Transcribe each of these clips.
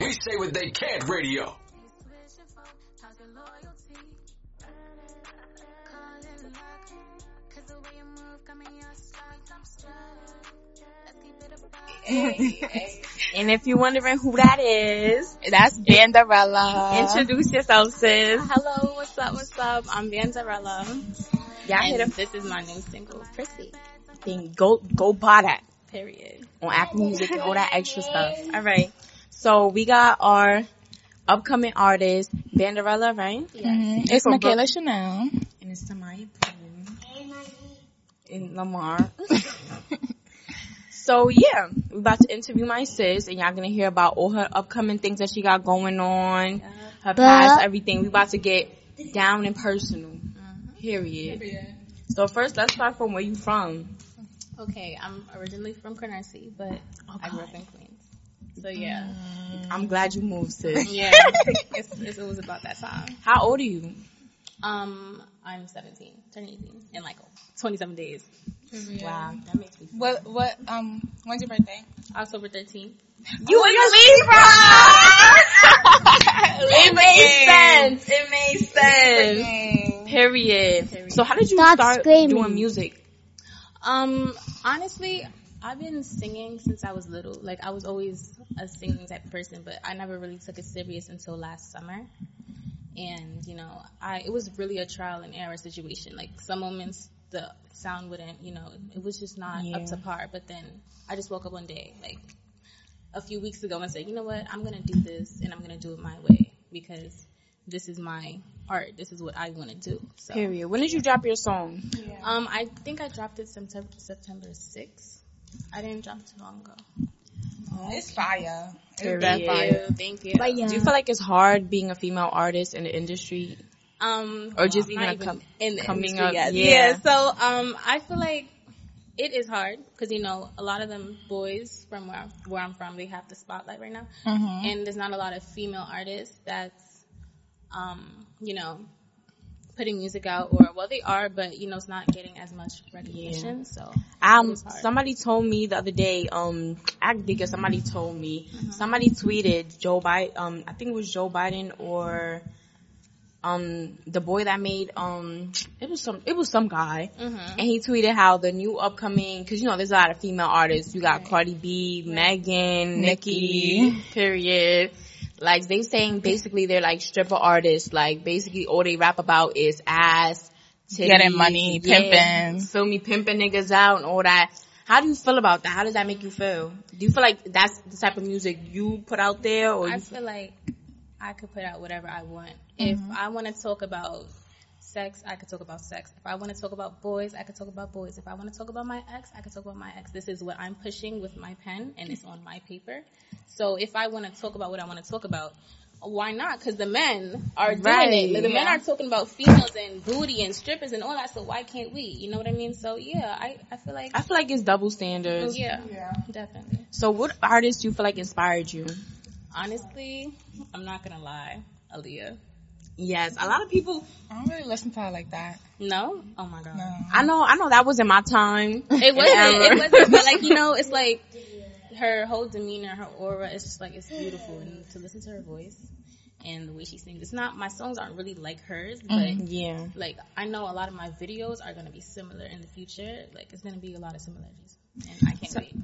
We say what they can't radio. and if you're wondering who that is, that's Vanderella. Introduce yourself, sis. Hello, what's up, what's up? I'm Vanderella. Yeah, and this is my new single, Prissy. Then go, go buy that. Period. On Apple Music and all that extra stuff. Alright. So we got our upcoming artist, Vanderella, right? Yes. Mm-hmm. It's Michaela Chanel. And it's Tamaya In Lamar. So yeah, we're about to interview my sis, and y'all gonna hear about all her upcoming things that she got going on, her past, everything. We're about to get down and personal. Mm-hmm. Period. Period. So first, let's start from where you from. Okay, I'm originally from Canarsie, but okay. I grew up in Queens. So yeah, mm. I'm glad you moved, sis. yeah, it's, it's, it was about that time. How old are you? Um, I'm 17, turning 18 in like 27 days. Yeah. Wow, that makes me. Feel what what um when's your birthday? October 13th. You oh, you Libra. it made sense. It made sense. Period. Period. So how did you Stop start screaming. doing music? Um, honestly, I've been singing since I was little. Like I was always a singing type of person, but I never really took it serious until last summer. And you know, I it was really a trial and error situation. Like some moments the sound wouldn't, you know, it was just not yeah. up to par. But then I just woke up one day, like a few weeks ago, and said, you know what, I'm gonna do this, and I'm gonna do it my way because this is my art. This is what I want to do. So. Period. When did you drop your song? Yeah. Um, I think I dropped it September September 6th. I didn't jump it too long ago. Oh, it's fire. It's fire. Thank you. But, yeah. Do you feel like it's hard being a female artist in the industry? Um, or just even, even com- in the coming up. Yet. Yeah. yeah. So um, I feel like it is hard because you know a lot of them boys from where I'm, where I'm from they have the spotlight right now, mm-hmm. and there's not a lot of female artists that's um, you know putting music out or well they are but you know it's not getting as much recognition yeah. so um somebody told me the other day um I think somebody told me mm-hmm. somebody tweeted Joe Biden um I think it was Joe Biden or um the boy that made um it was some it was some guy mm-hmm. and he tweeted how the new upcoming because you know there's a lot of female artists you got right. Cardi B, right. Megan, Nicki, period. Like they saying basically they're like stripper artists. Like basically all they rap about is ass, titties, getting money, yeah, pimping, feel me, pimping niggas out and all that. How do you feel about that? How does that make you feel? Do you feel like that's the type of music you put out there, or I feel like I could put out whatever I want. Mm-hmm. If I want to talk about sex, I could talk about sex. If I want to talk about boys, I could talk about boys. If I want to talk about my ex, I could talk about my ex. This is what I'm pushing with my pen and it's on my paper. So if I want to talk about what I want to talk about, why not? Because the men are doing right, it. The yeah. men are talking about females and booty and strippers and all that. So why can't we? You know what I mean? So yeah, I, I feel like I feel like it's double standards. Yeah, yeah, definitely. So what artists do you feel like inspired you? Honestly, I'm not gonna lie, Aaliyah. Yes, a lot of people. I don't really listen to her like that. No, oh my god. No. I know, I know that was in my time. It wasn't. it wasn't. But like you know, it's like her whole demeanor, her aura. It's just like it's beautiful, and to listen to her voice and the way she sings. It's not my songs aren't really like hers, but mm, yeah, like I know a lot of my videos are gonna be similar in the future. Like it's gonna be a lot of similarities, and I can't so, wait.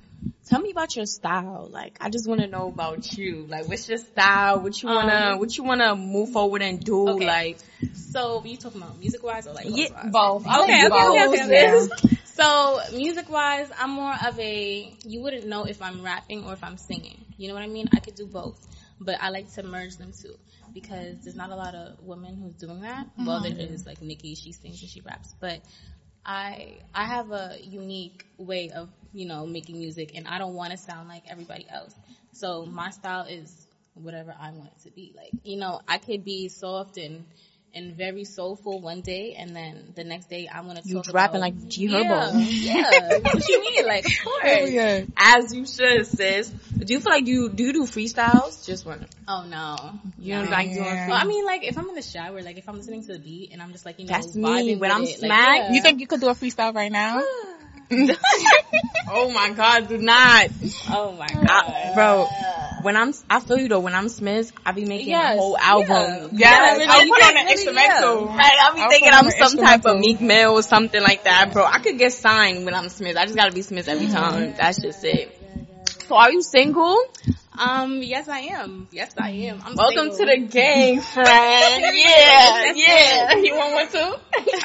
About your style. Like, I just want to know about you. Like, what's your style? What you wanna, Um, what you wanna move forward and do? Okay. Like, So, you talking about music wise or like Yeah. Both. Okay, okay, Both. okay, okay, Yeah. So, music wise, I'm more of a, you wouldn't know if I'm rapping or if I'm singing. You know what I mean? I could do both. But I like to merge them too. Because there's not a lot of women who's doing that. Well, there is like Nikki, she sings and she raps. But I, I have a unique way of, you know, making music and I don't want to sound like everybody else. So my style is whatever I want it to be. Like, you know, I could be soft and, and very soulful one day, and then the next day I'm gonna You talk rapping about, like G yeah, Herbo. yeah. what do you mean? Like, of course. Period. as you should, sis. Do you feel like you do you do freestyles? Just one. Oh no, You don't No. like doing Yeah. Well, I mean, like if I'm in the shower, like if I'm listening to the beat and I'm just like, you know, That's me. When I'm it, like, yeah. You think you could do a freestyle right now? oh my god, do not. Oh my god, I, bro, when I'm, I feel you though, when I'm Smith, I be making Yes, a whole album. yeah. Yes, really, I'll you put on an really, instrumental. Like, I be I'll thinking I'm some type of. Meek Mill or something like that, bro. I could get signed when I'm Smith. I just gotta be Smith every Mm-hmm. time. That's just it. So are you single? Um, yes I am. Yes I am. I'm Welcome single. to the gang, friend. Yeah, yeah. You want one too?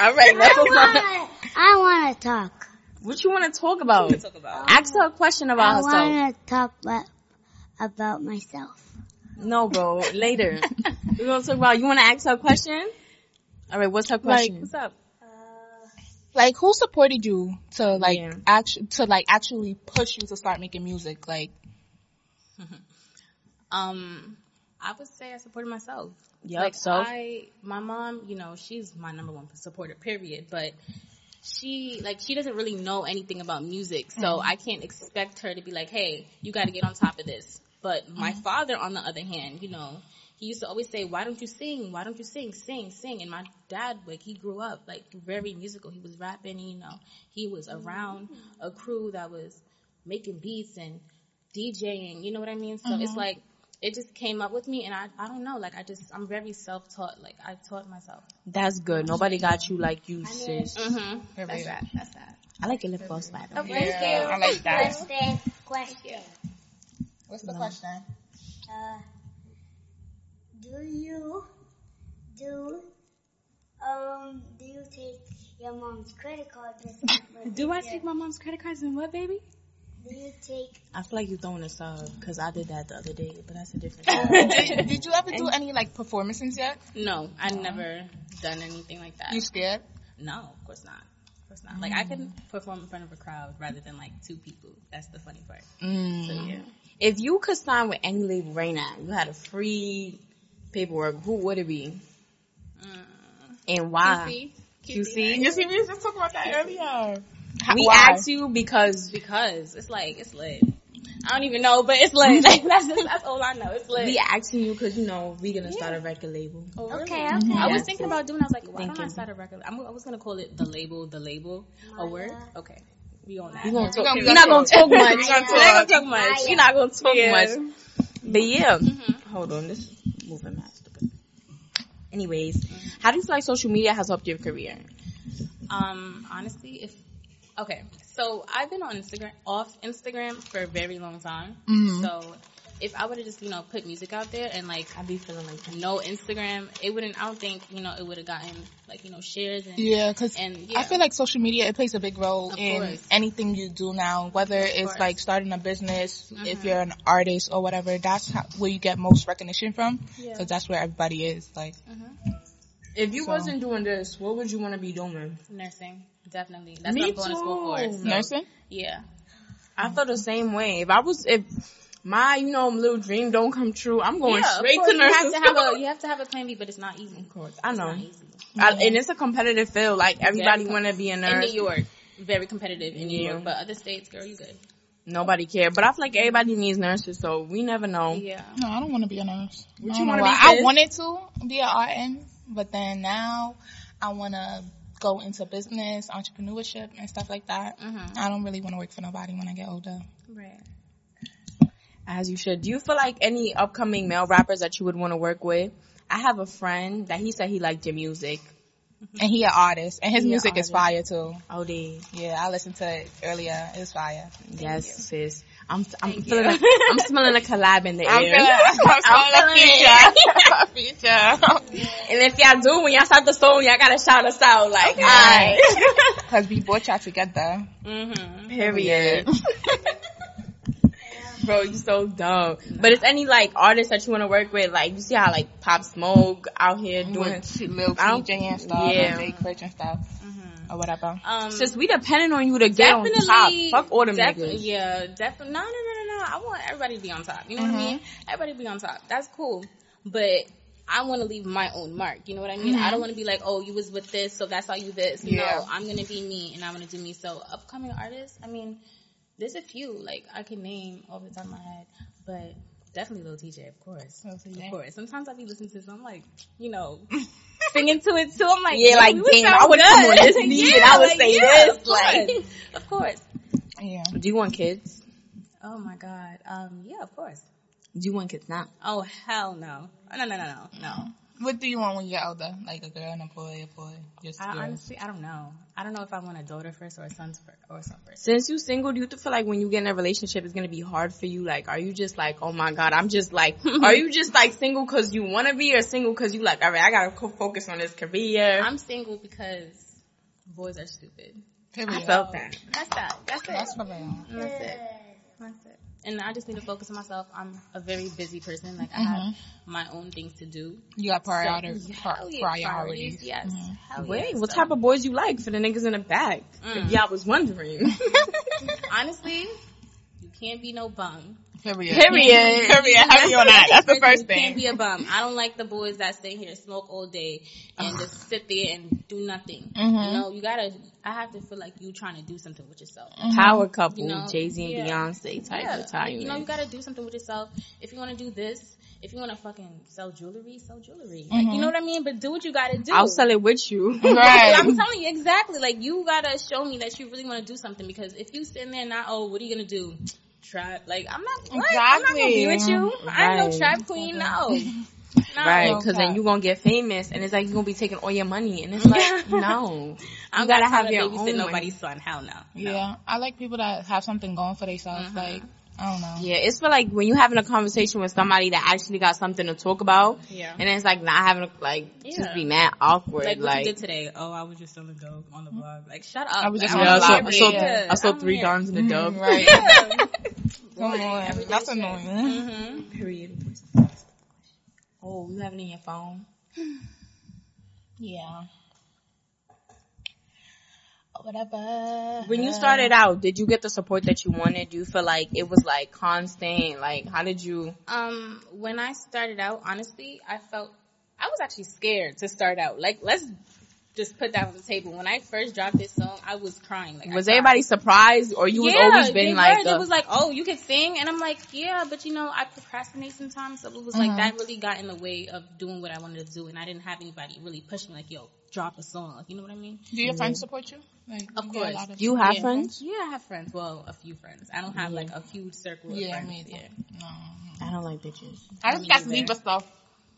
All right, let's go. I want to talk. What you want to talk about? talk about. Ask her a question about I herself. want to talk about, about myself. No, bro. Later. We're gonna talk about. You want to ask her a question? All right. What's her question? What's up? Like, who supported you to like Yeah. actu- to like actually push you to start making music? Like, Um, I would say I supported myself. Yeah, like self. I, my mom, you know, she's my number one supporter. Period. But she, like, she doesn't really know anything about music, so Mm-hmm. I can't expect her to be like, "Hey, you got to get on top of this." But my Mm-hmm. father, on the other hand, you know, he used to always say, "Why don't you sing? Why don't you sing? Sing, sing." And my dad, like, he grew up like very musical. He was rapping, you know, he was around a crew that was making beats and DJing. You know what I mean? So it's like it just came up with me, and I I don't know. Like I just I'm very self taught. Like I taught myself. That's good. Nobody got you like you, sis. Mm-hmm. Period. That's that. That's that. I like your lip gloss, by the way. yeah, I like that. Question. Question. What's the question? Uh, do you do um do you take your mom's credit card? Do I take my mom's credit cards and what, baby? Do you take I feel like you're throwing a sub because I did that the other day, but that's a different. did, did you ever do any like performances yet? No, I never done anything like that. You scared? No, of course not. Of course not. Like I can perform in front of a crowd rather than like two people. That's the funny part. Mm. So yeah. if you could sign with any label right now, you had a free paperwork. Who would it be? And why? QC. You see, we just talking about that earlier. We Why? asked you because Because it's like it's lit. I don't even know, but it's lit. that's just, that's all I know. It's lit. we asking you because you know we gonna start a record label. Oh, really? Okay, mm-hmm. okay. I was thinking about doing. I was like, why don't I start a record? I'm, I was gonna call it the label, the label, a word. Okay, we on that. We gonna talk. gonna- We're not gonna talk much. We're gonna We're not gonna talk much. We're not gonna talk Yeah. much. But yeah, mm-hmm. hold on. This is moving mad stupid. Anyways, mm-hmm. how do you feel like social media has helped your career? Um, honestly, if okay, so I've been on Instagram, off Instagram for a very long time. Mhm. So if I would have just you know put music out there and like I'd be feeling like that. no Instagram, it wouldn't. I don't think you know it would have gotten like you know shares and Yeah, because and yeah. I feel like social media it plays a big role Of in course. anything you do now, whether it's course. like starting a business, if Mhm. you're an artist or whatever. That's how, where you get most recognition from, because Yeah. that's where everybody is. Like, If you So- wasn't doing this, what would you want to be doing? nursing definitely. That's Me what I'm going to school for. too. so, nursing. Yeah. I feel the same way. If I was, if my, you know, little dream don't come true, I'm going yeah, straight course, to you have nursing to have a you have to have a plan B, but it's not easy. Of course, I It's know. not easy. I, and it's a competitive field. Like everybody want to be a nurse. In nurse. New York, very competitive in New Yeah. York, but other states, girl, you good. Nobody care. But I feel like everybody needs nurses, so we never know. Yeah. No, I don't want to be a nurse. What I you wanna why. be, I wanted to be an RN, but then now I want to go into business, entrepreneurship, and stuff like that. Mhm. I don't really want to work for nobody when I get older. Right. As you should. Do you feel like any upcoming male rappers that you would want to work with? I have a friend that he said he liked your music. And he an artist, and his He music is fire too. Oh, they. Yeah, I listened to it earlier. It's fire. Yes, sis. I'm, I'm feeling, you. a, I'm smelling a collab in the I'm air. feeling, I'm feeling feeling a feature. feature. And if y'all do, when y'all start the song, y'all gotta shout us out. Like, Okay. alright. Cause we brought y'all together. Mm-hmm. Period. Bro, you so dumb. But is any like artists that you want to work with? Like, you see how like Pop Smoke out here doing. With Lil I don't- TJ and stuff, yeah. and Jay Critch and stuff, or whatever. Um, Since we depending on you to get on top, fuck all them definitely, niggas. yeah, definitely. No, no, no, no, no. I want everybody to be on top. You know what I mean? Everybody to be on top. That's cool. But I want to leave my own mark. You know what I mean? I don't want to be like, oh, you was with this, so that's why you this. Yeah. No, I'm gonna be me, and I'm gonna do me. So upcoming artists, I mean, there's a few like I can name off the top of my head, but. Definitely Lil Tjay, of course. Lil Tjay. Of course. Sometimes I be listening to some like, you know, singing to it too. I'm like, Yeah, like, we damn, I would come on this beat and I would say yeah, this, Of like- course. of course. Yeah. Do you want kids? Oh my god. Um, yeah, of course. Do you want kids now? Oh hell no. Oh, no, no, no, no, no. What do you want when you get older? Like a girl and a boy, a boy, just I girls. honestly, I don't know. I don't know if I want a daughter first or a son first or a son first. Since you single, do you feel like when you get in a relationship, it's gonna be hard for you? Like, are you just like, oh my god, I'm just like, are you just like single because you want to be, or single because you like, all right, I gotta co- focus on this career? I'm single because boys are stupid. Period. I felt that. That's that. That's it. That's for real. And That's it. That's it. And I just need to focus on myself. I'm a very busy person. Like I mm-hmm. have my own things to do. You got priorities. So, pri- yeah, priorities. Yes. Mm-hmm. Hell Wait, yeah. what So, type of boys you like for the niggas in the back? If mm. y'all was wondering. Honestly, you can't be no bum. Period. Period. Period. Heavy on that. That's the first You can't be a bum. I don't like the boys that stay here, smoke all day, and just sit there and do nothing. Mm-hmm. You know, you gotta. I have to feel like you trying to do something with yourself. Power couple, You know, Jay Z and yeah. Beyonce type Yeah, of time. you know, you gotta do something with yourself. If you want to do this, if you want to fucking sell jewelry, sell jewelry. Like, you know what I mean? But do what you gotta do. I'll sell it with you. Right. I'm telling you exactly. Like you gotta show me that you really want to do something because if you sitting there not, oh, what are you gonna do? Trap? Like I'm not. What? I'm not gonna be with you. I'm no Right. trap queen. No. No. Right, No because then cap. you gonna get famous, and it's like you're gonna be taking all your money, and it's like, no, I'm you gotta not have your to own babysit money. nobody's son. Hell no. Yeah. I like people that have something going for themselves. Mm-hmm. Like, I don't know. Yeah, it's for like when you're having a conversation with somebody that actually got something to talk about, Yeah. and it's like not having a, like just be mad awkward. Like Like, what you did today? Oh, I was just selling dope on the blog. Like shut up. I was just Like, on the I I'm saw. I saw, Yeah. I saw three here. doms in the dub. Right. Yeah. Come on. That's shit. annoying. Mhm. Period. Oh, you have it in your phone? Yeah. Whatever. When you started out, did you get the support that you wanted? Do you feel like it was like constant? Like, how did you? Um, when I started out, honestly, I felt I was actually scared to start out. Like, let's just put that on the table. When I first dropped this song, I was crying. Like, I Was cried. everybody surprised, or you was always been were. like, They a- was like, oh, you can sing, and I'm like, yeah, but you know, I procrastinate sometimes, so it was like uh-huh. that really got in the way of doing what I wanted to do, and I didn't have anybody really push me, like, yo, drop a song, like, you know what I mean? Do your friends support you? Like, Of you get a course. lot do you have Yeah. friends? Yeah, I have friends. Well, a few friends. I don't have like a huge circle of Yeah, friends. me either. Yeah. No. I don't like bitches. I just Me got either. sleep stuff.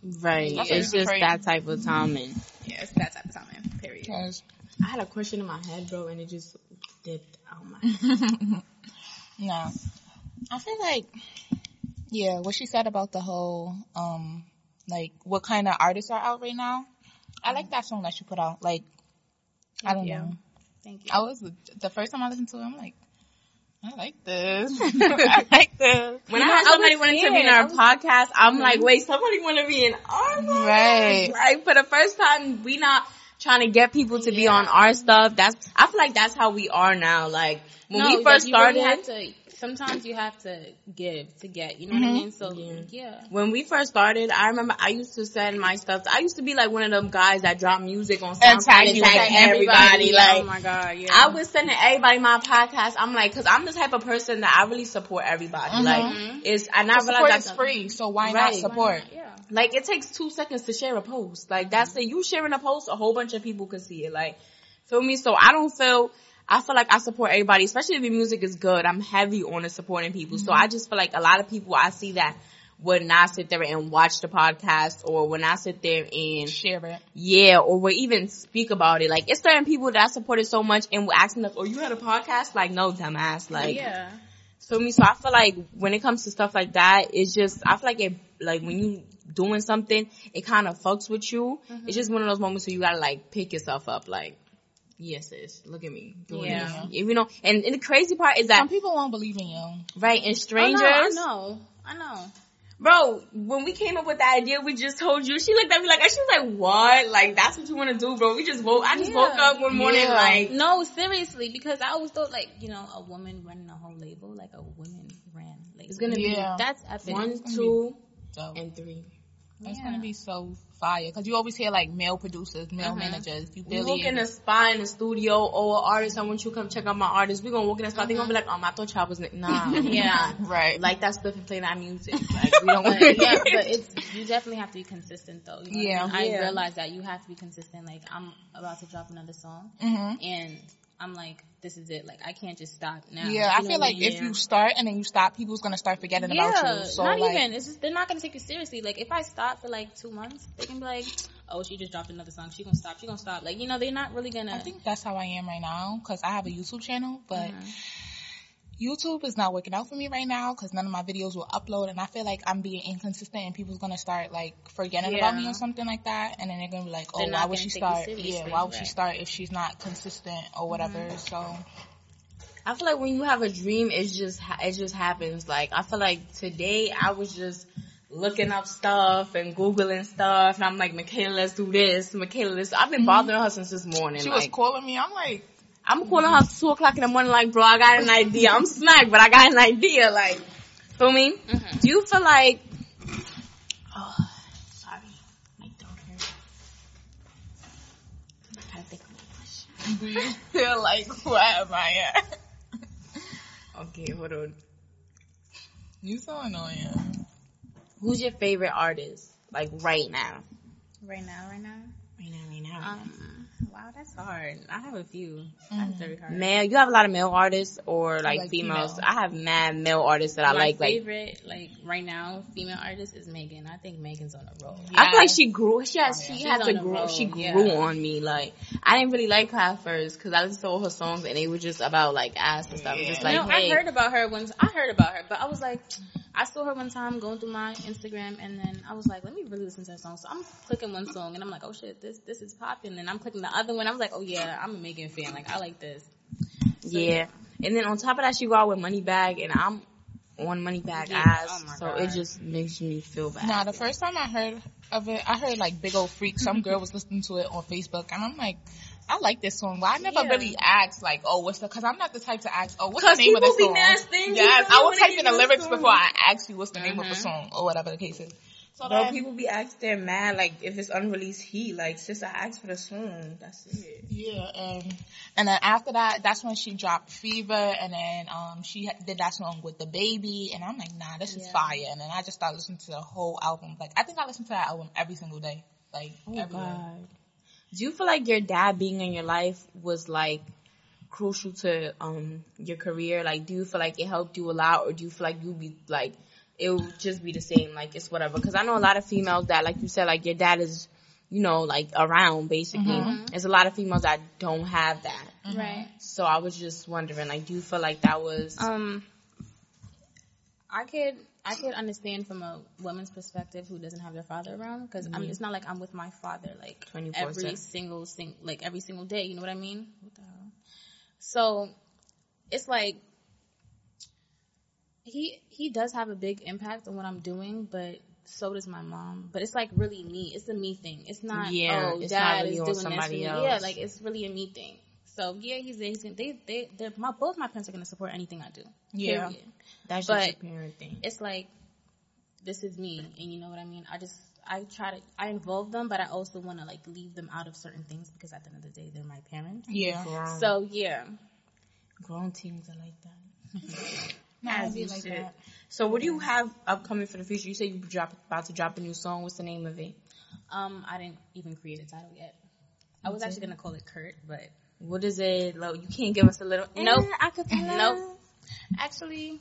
Right. That's it's just afraid. that type of time, and Yeah, it's that type of time, man. Period. Cause I had a question in my head, bro, and it just dipped out my. no, I feel like yeah, what she said about the whole um like what kind of artists are out right now. I like that song that she put out. Like I don't you. know. Thank you. I was the first time I listened to it. I'm like, I like this. I like this. When You I know, had I somebody was wanted to be in our podcast, I'm like, mm-hmm. wait, somebody want to be in our podcast? Right. Like for the first time, we not trying to get people to be on our stuff. That's I feel like that's how we are now. Like when No, we like, first really started, have to, sometimes you have to give to get. You know what I mm-hmm. mean? So yeah. when we first started, I remember I used to send my stuff. I used to be like one of them guys that drop music on And SoundCloud tag and you, tag tag everybody. Like oh my god, yeah. I was sending everybody my podcast. I'm like, cause I'm the type of person that I really support everybody. Mm-hmm. Like, mm-hmm. it's and I Support realized is that free, so why Right. not support? yeah. like it takes two seconds to share a post. Like that's it. You sharing a post, a whole bunch of people can see it. Like, feel me? So I don't feel. I feel like I support everybody, especially if the music is good. I'm heavy on supporting people. So I just feel like a lot of people I see that would not sit there and watch the podcast or would not sit there and Share it. yeah, or would even speak about it. Like it's certain people that I supported so much and were asking us, "Oh, you had a podcast?" Like, no, dumbass. Like, yeah. Feel me? So I feel like when it comes to stuff like that, it's just I feel like it like when you doing something, it kind of fucks with you. Mm-hmm. It's just one of those moments where you gotta like pick yourself up, like. Yes, sis. Look at me doing Yeah. this. You know, and, and the crazy part is that Some people won't believe in you. right in Oh, strangers. no, I know. I know. Bro, when we came up with that idea, we just told you. She looked at me like, she was like, what? Like, that's what you want to do, bro? We just woke, I just Yeah. woke up one morning Yeah. like, No, seriously, because I always thought like, you know, a woman running a whole label, like a woman ran. Like it's gonna Yeah. be that's epic. one, two, and three. It's gonna be so fire because you always hear like male producers, male Mhm. managers. You barely walk in the spot in the studio, oh, an artist, I want you to come check out my artist. We're gonna walk in the spot, they gonna be like, um, I thought y'all was, nah. Yeah. right. Like that stuff and play that music. Like, we don't But, yeah, but it's you definitely have to be consistent though. You know Yeah. I, mean? Yeah. I realize that you have to be consistent. Like I'm about to drop another song, hmm and I'm like, this is it. Like I can't just stop now. Yeah, I You know feel like mean? if you start and then you stop, people's gonna start forgetting yeah, about you. So not like, even. It's just they're not gonna take you seriously. Like if I stop for like two months, they can be like, oh, she just dropped another song. She gonna stop. She gonna stop. Like you know, they're not really gonna. I think that's how I am right now because I have a YouTube channel, but Mhm. YouTube is not working out for me right now because none of my videos will upload, and I feel like I'm being inconsistent, and people's gonna start like forgetting about me or something like that, and then they're gonna be like, "Oh, why would she start? Yeah, why would she start if she's not consistent or whatever?" Mm-hmm. So I feel like when you have a dream, it's just it just happens. Like I feel like today I was just looking up stuff and googling stuff, and I'm like, Michaela, let's do this. Michaela, let's. I've been mm-hmm. bothering her since this morning. she was calling me. I'm like, I'm calling her two o'clock in the morning, like, bro, I got an idea. I'm smacked, but I got an idea. Like, feel me? Mhm. Do you feel like? Oh, sorry, my throat hurts. I gotta think of my question. "Do you feel like where am I at?" Okay, hold on. You so annoying. Who's your favorite artist? Like right now. right now, right now. Right now, right now. Um, wow, that's hard. I have a few. That's very hard. male, you have a lot of male artists or like, like females. female. I have mad male artists that I My like. Like favorite, like right now, female artist is Megan. I think Megan's on a roll. I feel like she grew. She has. Oh, She. She's had to grow. She yeah. grew on me. Like I didn't really like her at first because I listened to all her songs and they were just about like ass and stuff. Just Yeah. like hey, I heard about her once. I heard about her, but I was like, I saw her one time going through my Instagram, and then I was like, let me really listen to her song. So I'm clicking one song, and I'm like, oh shit, this this is popping. And I'm clicking the other one. I was like, oh yeah, I'm a Megan fan. Like I like this. yeah. And then on top of that, she go out with Moneybagg, and I'm on Moneybagg Yeah. ass. Oh my so God. it just makes me feel bad. Nah, the first time I heard of it, I heard like Big Ole Freak. Some girl was listening to it on Facebook, and I'm like, I like this song, but I never Yeah. really asked like, oh, what's the? Because I'm not the type to ask, oh, what's the name of the people be song? yes, I will type in the lyrics song. before I ask you what's the name of the Mhm. song or whatever the case is. So Bro, then, people be asked they're mad like if it's unreleased heat. Like sis, I asked for the song. That's it. yeah, and and then after that, that's when she dropped Fever, and then um she did that song with the baby, and I'm like, nah, this is fire. And then I just started listening to the whole album. Like I think I listened to that album every single day, like Oh every day. God. Do you feel like your dad being in your life was like crucial to um your career? Like, do you feel like it helped you a lot, or do you feel like you'd be like it would just be the same? Like it's whatever. Because I know a lot of females that, like you said, like your dad is, you know, like around basically. There's a lot of females that don't have that. Right. So I was just wondering, like, do you feel like that was? Um, I could I could understand from a woman's perspective who doesn't have their father around because I'm mm-hmm. it's not like I'm with my father like 24/7. every single sing like every single day. You know what I mean? What the hell? So it's like he he does have a big impact on what I'm doing, but so does my mom. But it's like really me. It's a me thing. It's not Yeah, oh it's dad really is doing this somebody for me. else. Yeah, like it's really a me thing. So yeah, he's, he's they they they're, my both my parents are gonna support anything I do. Yeah. Period. That's but- just a parent thing. It's like this is me, and you know what I mean. I just I try to I involve them, but I also want to like leave them out of certain things because at the end of the day, they're my parents. Yeah, Grown, So yeah, grown teens are like that. As you like should. that. So what do you have upcoming for the future? You said you drop about to drop a new song. What's the name of it? um, I didn't even create a title yet. I was actually gonna call it Kurt, but What is it? Like, you can't give us a little. Nope. I could. nope. Actually,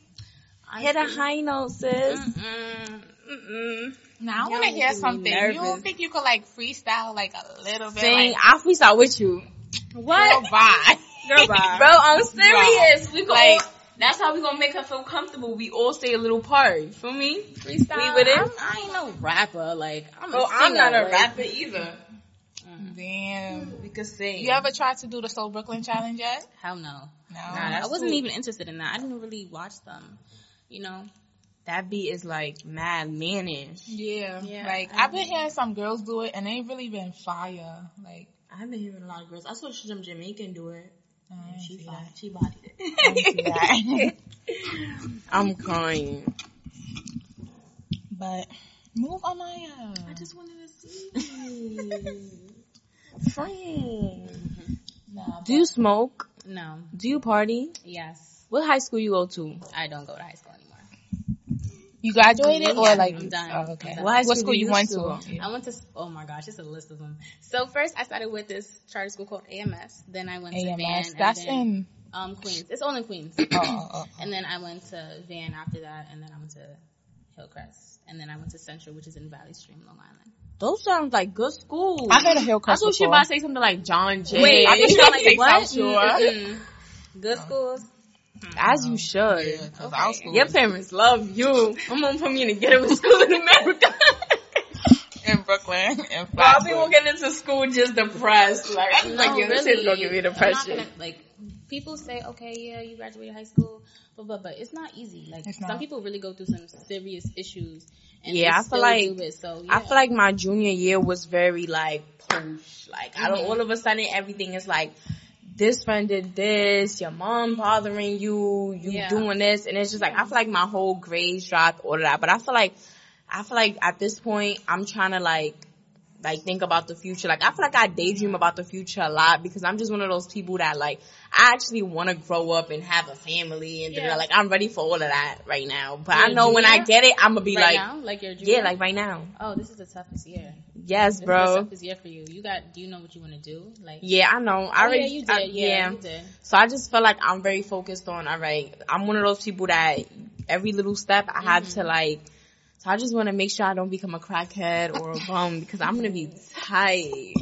Hit a high note, sis. Mm-mm, mm-mm. Now I want to hear making me something. You don't think you could like freestyle like a little bit? Sing. Like, I freestyle with you. what? Girl, bye. Girl, bye. Bro, I'm serious. We go. Like, That's how we gonna make her feel comfortable. We all stay a little part. You feel me? Freestyle. We with it? I'm, I ain't no rapper. Like I'm a Oh, I'm not a like- rapper either. Mm. Damn. We could sing. You ever tried to do the Soul Brooklyn challenge yet? Hell no. No. Nah, I wasn't cool. even interested in that. I didn't really watch them. You know. That beat is like mad manish. Yeah. Yeah, Like I I've been hearing some girls do it and they ain't really been fire. Like I've been hearing a lot of girls. I saw some Jamaican do it. I didn't She see fine. that. She bodied I didn't see it. I'm crying. but move Amaya. I just wanted to see. Friend. Nah, Do you smoke? No. Do you party? Yes. What high school you go to? I don't go to high school anymore. You graduated or like I'm done. Oh, okay. I'm done. What What school school you you went to? to? I went to, oh my gosh, it's a list of them. So first I started with this charter school called AMS. Then I went to Van. AMS. That's then, in. um, Queens. It's all in Queens. Oh, oh, oh. And then I went to Van after that, and then I went to Hillcrest, and then I went to Central, which is in Valley Stream, Long Island. Those sound like good schools. I heard of Hillcrest. I Hillcrest thought she before. about to say something like John Jay. Wait, I just you want like to say what? South Shore. Mm-mm. Good schools. As you should. Yeah, 'cause our school Your parents love you. I'm gonna put me in a ghetto school in America. in Brooklyn in I'll be Flatbush. walking into school just depressed. Like, I'm like, yo, this is gonna give me depression. gonna- like people say, okay, yeah, you graduated high school, but but but it's not easy. Like It's some not. people really go through some serious issues. And Yeah, I feel like- do it, so I feel like my junior year was very like push. Like I Mm-hmm. don't. All of a sudden, everything is like. This friend did this, your mom bothering you, you Yeah. doing this, and it's just like, I feel like my whole grades dropped, all of that, but I feel like, I feel like at this point, I'm trying to like, like think about the future. Like I feel like I daydream about the future a lot because I'm just one of those people that like I actually want to grow up and have a family and Yeah. like I'm ready for all of that right now. But You're I know when I get it, I'm gonna be right like, now, like yeah, like right now. oh, this is the toughest year. Yes, This is the bro. toughest year for you. You got? Do you know what you want to do? Like, Yeah, I know. I oh, already, yeah, you did. I- yeah, you did. So I just feel like I'm very focused on. All right, I'm one of those people that every little step I have Mm-hmm. to like. So I just want to make sure I don't become a crackhead or a bum because I'm gonna be tight.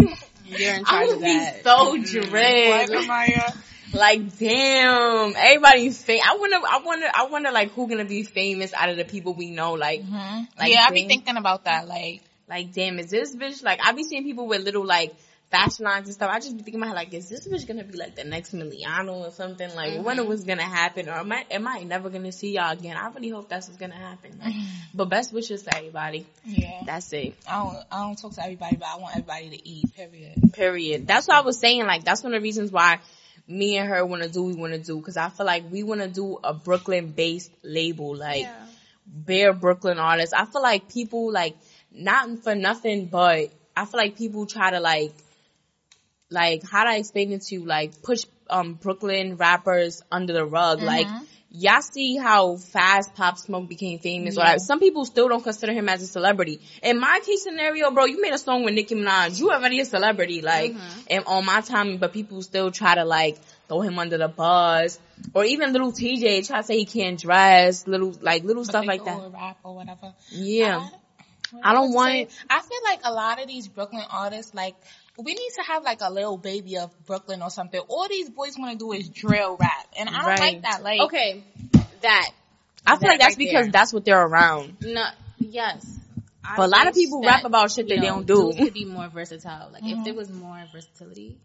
You're in I'm charge gonna of be so mm-hmm. What, dread. Like damn, everybody's fam- I wonder, I wonder, I wonder like who gonna be famous out of the people we know. Like, mm-hmm. like yeah, I be thinking about that. Like, like damn, is this bitch like? I be seeing people with little like fashion lines and stuff. I just be thinking about like, is this bitch gonna be like the next Miliano or something? Like, when it was gonna happen, or am I, am I never gonna see y'all again? I really hope that's what's gonna happen. Like, mm-hmm. but best wishes to everybody. yeah, That's it. I don't, I don't talk to everybody, but I want everybody to eat. Period. Period. That's what I was saying. Like, that's one of the reasons why me and her want to do what we want to do. Cause I feel like we want to do a Brooklyn based label. Like, bare Brooklyn artists. I feel like people like, not for nothing, but I feel like people try to like, like, how do I explain it to you? Like, push, um, Brooklyn rappers under the rug. Like, y'all see how fast Pop Smoke became famous. Or like, some people still don't consider him as a celebrity. In my case scenario, bro, you made a song with Nicki Minaj. You already a celebrity, like, and on my time, but people still try to like, throw him under the bus. Or even little TJ try to say he can't dress, little, like, little But stuff like that. Rap or whatever. Yeah. I, I don't want. I feel like a lot of these Brooklyn artists, like, we need to have like a little baby of Brooklyn or something. All these boys want to do is drill rap, and I don't Right. like that. Like, Okay, that I feel That like that's right because there. that's what they're around. no, yes. I But a lot of people that, rap about shit you that they don't do. dudes could be more versatile. Like if there mm-hmm. was more versatility,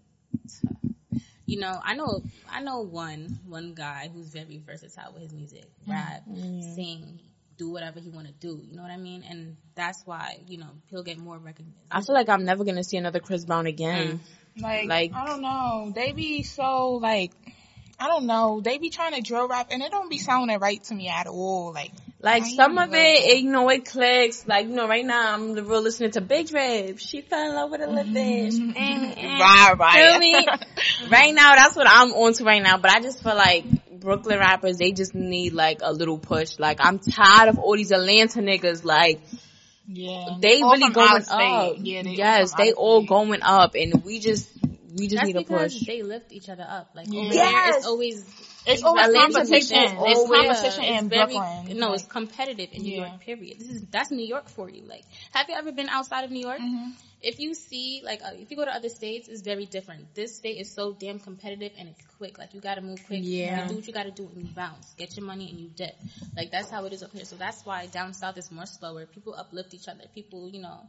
you know, I know, I know one one guy who's very versatile with his music, rap, mm-hmm. sing, do whatever he want to do. You know what I mean? And that's why you know he'll get more recognition. I feel like I'm never gonna see another Chris Brown again. like, Like- I don't know. They be so like, I don't know. They be trying to drill rap, and it don't be sounding right to me at all. Like, Like I some of it, it, you know, it clicks. Like, you know, right now I'm real listening to Big Drip. She fell in love with a little fish. Eh, eh. right, right. Feel me? right now, that's what I'm on to right now. But I just feel like Brooklyn rappers, they just need like a little push. Like, I'm tired of all these Atlanta niggas. Like, yeah, they All really from going up. Yeah, they yes, they all state. going up, and we just, we just That's need a push. they lift each other up. Like Yeah. over Yes. there, it's always It's always competition. It's always- competition it's in very- Brooklyn. No, Like, it's competitive in New Yeah. York. Period. This is that's New York for you. Like, have you ever been outside of New York? Mm-hmm. If you see, like, uh, if you go to other states, it's very different. This state is so damn competitive and it's quick. Like, you got to move quick. Yeah. You do what you got to do and you bounce. Get your money and you dip. Like, that's how it is up here. So that's why down south is more slower. People uplift each other. People, you know.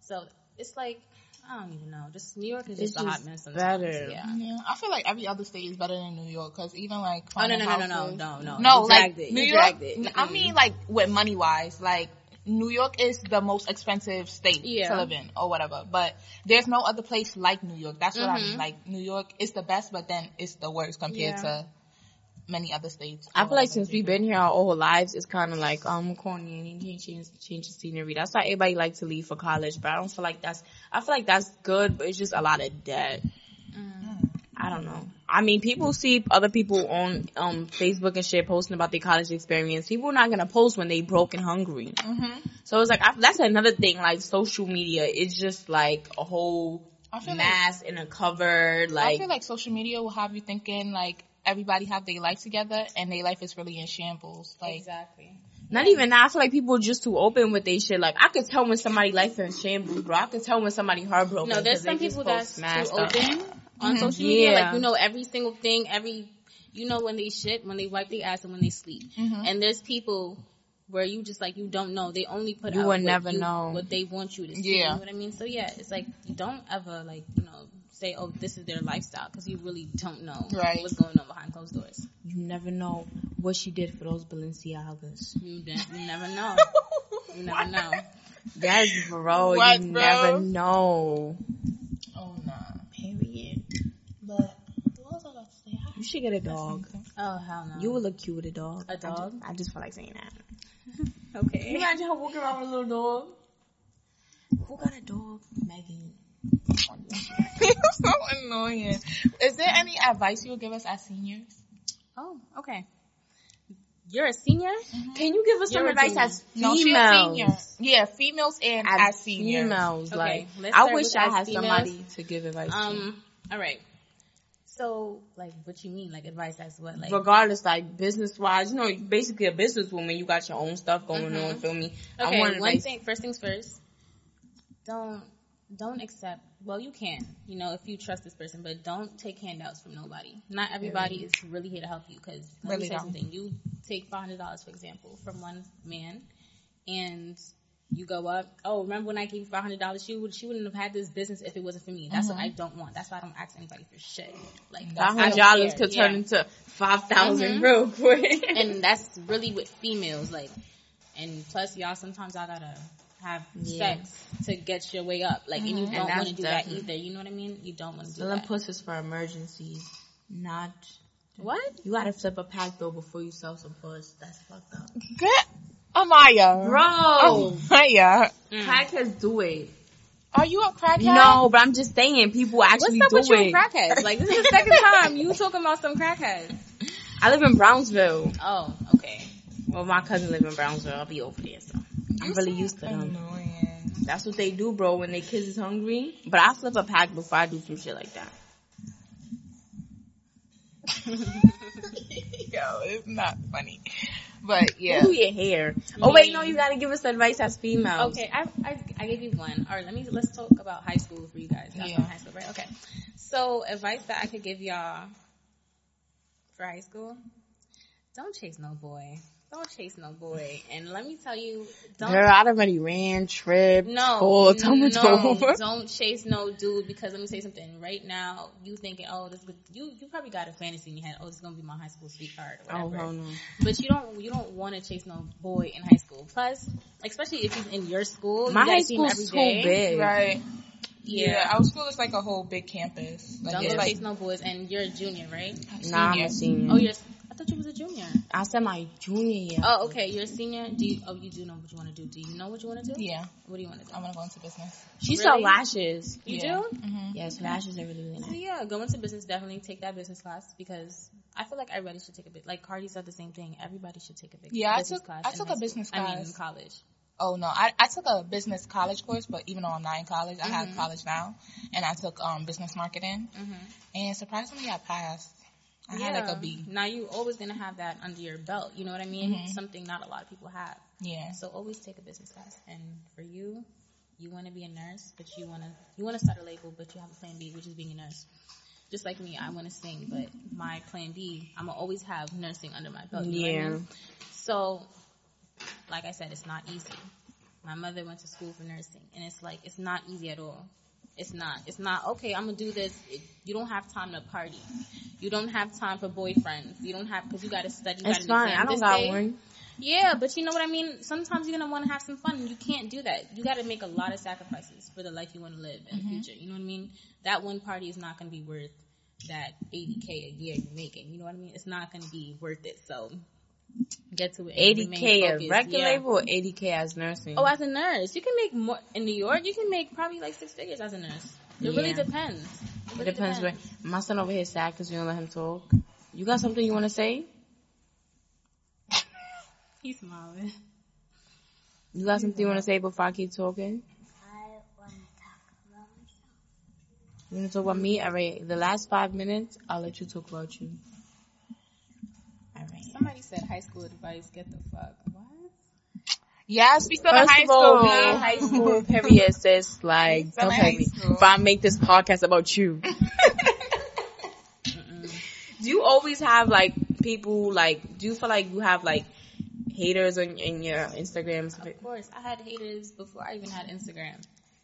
So it's like. I don't even know. Just New York is just It's a hot mess sometimes. better. Yeah. Yeah, I feel like every other state is better than New York because even like Oh no finding no no no no no no no like it. New You York. dragged it. I mean like with money wise, like New York is the most expensive state Yeah. to live in or whatever. But there's no other place like New York. That's what I Mhm. mean. Like New York is the best, but then it's the worst compared Yeah. to many other states. I feel like since we've been here our whole lives, it's kind of like um corny and you can't change change the scenery. That's why everybody like to leave for college, but I don't feel like that's. I feel like that's good, but it's just a lot of debt. I don't know. I mean, people see other people on um Facebook and shit posting about their college experience. People are not gonna post when they broke and hungry. Mhm. So it's like I, that's another thing. Like social media, it's just like a whole I feel like mass in a cover. Like I feel like social media will have you thinking like everybody have their life together and their life is really in shambles. Like Exactly. Not even now. I feel like people are just too open with their shit. Like I could tell when somebody life is in shambles, bro. I could tell when somebody heartbroken. No, there's some people that's mad too stuff. open on social media. Yeah. Like you know every single thing, every you know when they shit, when they wipe their ass, and when they sleep. Mhm. And there's people where you just like you don't know. They only put You out would what never you- know. what they want you to see. Yeah. You know what I mean? So yeah, it's like you don't ever like you know say oh this is their lifestyle because you really don't know Right. what's going on behind closed doors. You never know what she did for those Balenciagas. You, de- you never know. You never know. Yes, bro. What, you bro? never know. oh nah. Period. But what was I about to say? You should get a dog. Oh hell no. You would look cute with a dog. A dog? I just, I just feel like saying that. Can you okay? imagine her walking around with a little dog? Who got a dog? Megan. so annoying. Is there any advice you would give us as seniors? Oh okay. You're a senior. Can you give us some You're a advice junior. as No, females? a. Yeah, females and as, As seniors. females, Okay, like I wish I had females. somebody to give advice to. Um. All right. So, like, what you mean? Like, advice as what? Like, regardless, like business wise, you know, you're basically a businesswoman. You got your own stuff going on. Feel me? I okay. want One advice. thing. First things first. Don't don't accept. Well, you can. You know, if you trust this person, but don't take handouts from nobody. Not everybody is really here to help you. Because let Really me say don't. something. You take five hundred dollars, for example, from one man, and you go up. Oh, remember when I gave you five hundred dollars? She would she wouldn't have had this business if it wasn't for me. That's what I don't want. That's why I don't ask anybody for shit. Like Five I hundred dollars could turn into five thousand Mhm. real quick. and that's really with females like and plus y'all sometimes y'all gotta have Yeah. sex to get your way up like and you mm-hmm. don't want to do that either you know what i mean you don't want to do Selling that pussies for emergencies, not. what You gotta flip a pack though before you sell some puss. That's fucked up, Get Amaya. bro. Amaya. Mm. Crackheads do it. Are you a crackhead? No, but I'm just saying people actually what's actually up do with you it. and crackheads like this is the second time you talking about some crackheads I live in Brownsville. oh okay Well, my cousin live in Brownsville. I'll be over there, so I'm really used to them. Annoying. That's what they do, bro, when their kids is hungry. But I flip a pack before I do some shit like that. Yo, it's not funny. But yeah. Do your hair. Oh wait, no, you gotta give us advice as females. okay I, I i gave you one all right let me let's talk about high school for you guys Y'all Yeah. from high school right okay so advice that i could give y'all for high school don't chase no boy don't chase no boy and let me tell you don't Girl, I already ran, tripped, No, told, told no, to. don't chase no dude because let me say something. Right now, you thinking, oh, this good. You you probably got a fantasy in your head. Oh, this is gonna be my high school sweetheart or Oh, whatever. hell no. But you don't you don't want to chase no boy in high school. Plus, especially if he's in your school, My gotta high see him school's too day. big. Right. Yeah. Yeah. our school is like a whole big campus. Like Don't it's go like chase no boys, and you're a junior, right? Nah, I'm senior. a senior. Oh, you're. I thought you was a junior. I said my junior year. Oh, okay. You're a senior. Do you? Oh, you do know what you want to do. Do you know what you want to do? Yeah, What do you want to do? I want to go into business. she really? sell lashes. You Yeah. do? hmm Yes, lashes are really, really So nice. yeah, go into business. Definitely take that business class because I feel like everybody should take a bit. Like Cardi said the same thing. Everybody should take a big Yeah, I took- class. I took a business school. I mean, in class. college. Oh no, I, I took a business college course, but even though I'm not in college, I Mm-hmm. have college now, and I took um business marketing, Mhm. and surprisingly I passed. I had like a B. Now you always gonna have that under your belt. You know what I mean? Mhm. Something not a lot of people have. Yeah. So always take a business class. And for you, you want to be a nurse, but you want to you want to start a label, but you have a plan B, which is being a nurse. Just like me, I want to sing, but my plan B, I'm gonna always have nursing under my belt. You know what I Yeah. mean? So, like I said, it's not easy. My mother went to school for nursing, and it's like it's not easy at all. It's not. It's not okay. I'm gonna do this. It, you don't have time to party. You don't have time for boyfriends. You don't have because you gotta study. You It's got fine. I don't got day. one. Yeah, but you know what I mean? Sometimes you're gonna wanna have some fun and you can't do that. You gotta make a lot of sacrifices for the life you wanna live in the mm-hmm. future. You know what I mean? That one party is not gonna be worth that 80k a year you're making. You know what I mean? It's not gonna be worth it. So get to it. and remain 80k a focused. record Yeah. label or 80k as nursing? Oh, as a nurse, you can make more in New York. You can make probably like six figures as a nurse. It really depends. It really depends. Where my son over here sad because we don't let him talk. You got something you want to say? He's smiling. You got something you want to say before I keep talking? I want to talk about myself. You want to talk about me? All right. The last five minutes, I'll let you talk about you. All right. Somebody said high school advice. Get the fuck. What? Yes, we still in First high of all, school. me, high school, period, sis. Like, don't in tell high me. school. If I make this podcast about you. do you always have, like, people, like, do you feel like you have, like, haters on in your Instagrams? Of course, I had haters before I even had Instagram.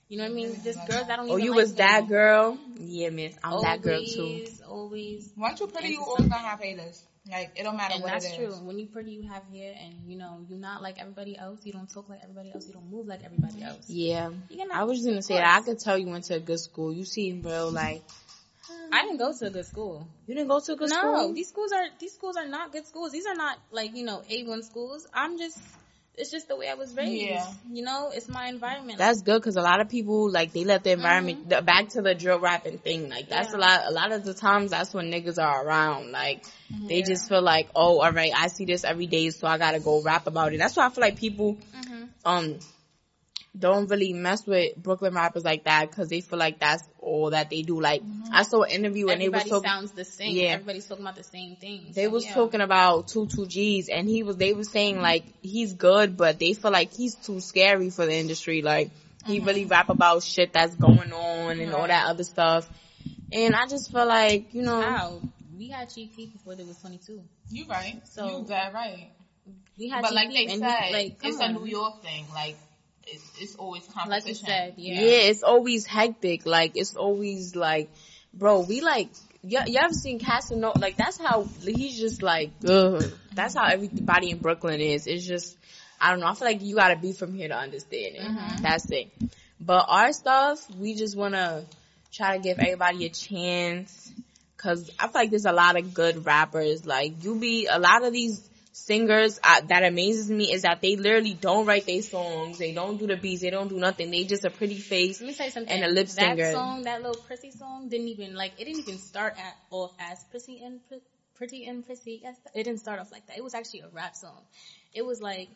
You know what I mean? Just girls that don't Oh, you like was me. that girl? Yeah, miss. I'm always, that girl too. Always, Once you're pretty, you Into always gonna have haters. Like it don't matter and what that's it is. true. When you pretty, you have hair, and you know you're not like everybody else. You don't talk like everybody else. You don't move like everybody else. Yeah. You're gonna- I was just gonna say that I could tell you went to a good school. You seem real like I didn't go to a good school. you didn't go to a good no, school. No, these schools are these schools are not good schools. These are not like you know A one schools. I'm just it's just the way I was raised. Yeah. You know, it's my environment. That's good because a lot of people like they let the environment the, back to the drill rapping thing. Like that's Mm-hmm. Yeah. a lot. A lot of the times that's when niggas are around. Like Mm-hmm. they just feel like, oh, all right, I see this every day, so I gotta go rap about it. That's why I feel like people Mm-hmm. um don't really mess with Brooklyn rappers like that because they feel like that's all that they do. Like I saw an interview and they was Mm-hmm. Talking. sounds the same. Yeah. Everybody's talking about the same thing. They So, was yeah. talking about two two G's and he was they was saying like he's good but they feel like he's too scary for the industry. Like he really rap about shit that's going on and all that other stuff. And I just feel like, you know How? We had Chief Keef before there was 22. You right. So- you that right. We had But Chief like they said, like, it's on. a New York thing. Like it's, it's always competition. Like you said, yeah. yeah. it's always hectic. Like it's always like bro, we like you, you ever seen Casanova? Like that's how he's just like ugh. That's how everybody in Brooklyn is. It's just I don't know. I feel like you gotta be from here to understand it. Mm-hmm. That's it. But our stuff, we just wanna try to give everybody a chance. Cause I feel like there's a lot of good rappers. Like you be a lot of these singers uh, that amazes me is that they literally don't write their songs. They don't do the beats. They don't do nothing. They just a pretty face. Let me say something. And a lip singer. that song, that little prissy song, didn't even like. It didn't even start at off as prissy and pretty and prissy. Yes, it didn't start off like that. It was actually a rap song. It was like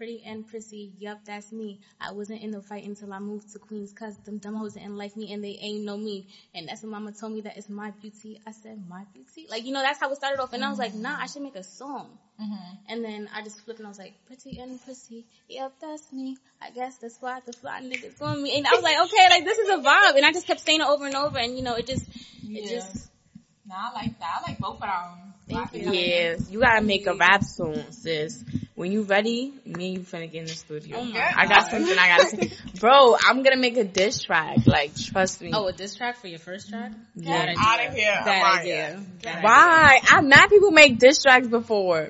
pretty and prissy. Yup, that's me. I wasn't in the fight until I moved to Queens, cause them dumb hoes didn't like me and they ain't know me. And that's when Mama told me that it's my beauty. I said my beauty. Like you know, that's how it started off. And I was like, nah, I should make a song. Mm-hmm. And then I just flipped and I was like, pretty and prissy. Yep, that's me. I guess that's why the fly niggas on me. And I was like, okay, like this is a vibe. And I just kept saying it over and over. And you know, it just, it just, Nah, I like that. I like both of them. Thank you. Yeah, you gotta make a rap song, sis. When you ready, me and you finna get in the studio. Oh I got something I gotta say. Bro, I'm gonna make a diss track. Like, trust me. oh, a diss track for your first track? Yeah. Bad Out of here. Bad Amaya. idea. Bad Why? I've mad people make diss tracks before.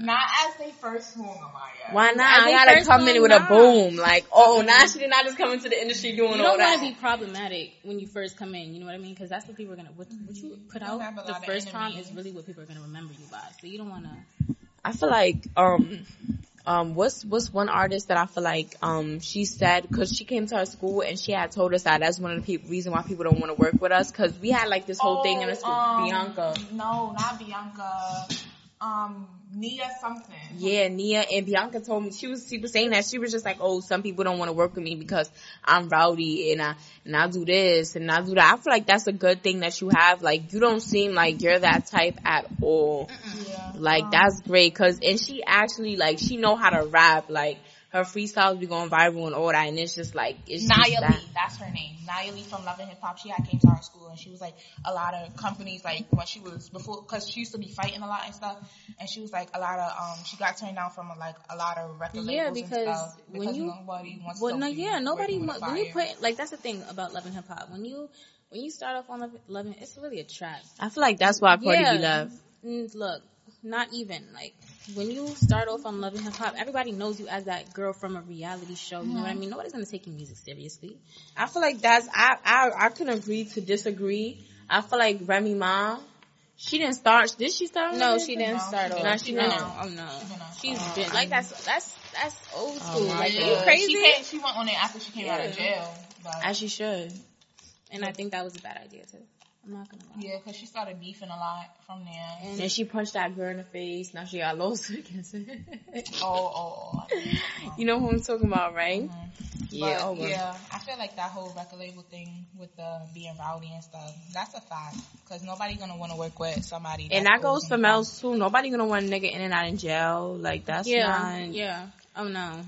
Not as they first song, Amaya. Why not? As I gotta come in one, with a boom. Like, oh, now she did not just come into the industry doing You all don't want to be problematic when you first come in. You know what I mean? Because that's what people are gonna. What, what you put don't have a out the first time is really what people are gonna remember you by. So you don't want to. I feel like um um what's what's one artist that I feel like um she said because she came to our school and she had told us that that's one of the pe- reason why people don't want to work with us because we had like this whole thing in the school. um, Bianca. No, not Bianca. Um, Nya something. Yeah, Nya and Bianca told me she was she was saying that she was just like, oh, some people don't want to work with me because I'm rowdy and I and I do this and I do that. I feel like that's a good thing that you have. Like you don't seem like you're that type at all. Yeah. Like that's great, cause and she actually like she know how to rap. Like her freestyles be going viral and all that, and it's just like it's just Nya that. Lee, that's her name. Nya Lee from Love and Hip Hop. She had came to our school and she was like a lot of companies like when she was before because she used to be fighting a lot and stuff. And she was like a lot of um she got turned down from like a lot of record Yeah, labels because and stuff when because you- nobody wants Well, to. no, yeah, nobody. working When you put like that's the thing about love and hip hop. When you when you start off on love, love and it's really a trap. I feel like that's why Cardi yeah. B left. Mm, Look, not even like when you start off on Love and Hip Hop, everybody knows you as that girl from a reality show. You know what I mm-hmm. mean? Nobody's gonna take your music seriously. I feel like that's I I I can agree to disagree. I feel like Remy Ma, she didn't start. Did she start? No, she didn't No, start off. didn't. She didn't. oh no, she's oh, been like that's that's that's old Oh, school. my like, are you Yeah, crazy? She, came, she went on it after she came out of jail. But As she should. and I think that was a bad idea too. I'm not gonna lie. yeah, because she started beefing a lot from there. And And she punched that girl in the face. Now she got lawsuit against her. Oh, oh, oh, oh. you know who I'm talking about, right? Mm-hmm. But, Yeah. oh, well. yeah, I feel like that whole record label thing with the being rowdy and stuff, that's a fact. Because nobody gonna want to work with somebody. And that goes for males too. Nobody gonna want a nigga in and out in jail. Like that's yeah, not. yeah. Oh no.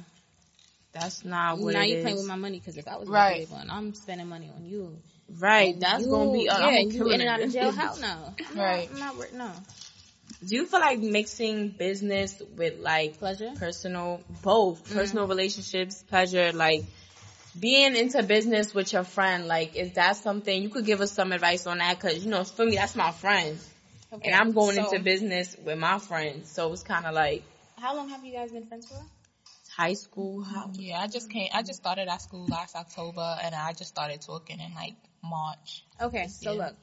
That's not what now it you is. playing with my money because if I was Right. right. one, I'm spending money on you. Right. That's you, gonna be. Uh, yeah. I'm you killing in and out of jail? Hell no. I'm Right. Not, I'm not. wor- No. Do you feel like mixing business with like Pleasure. personal, both personal relationships, pleasure, like being into business with your friend? Like, is that something you could give us some advice on that? Cause you know, for me, that's my friend, Okay. and I'm going so, into business with my friend, so it's kind of like How long have you guys been friends for? high school. How, Yeah, I just came. I just started at school last October, and I just started talking in like March. Okay. So Yeah. look,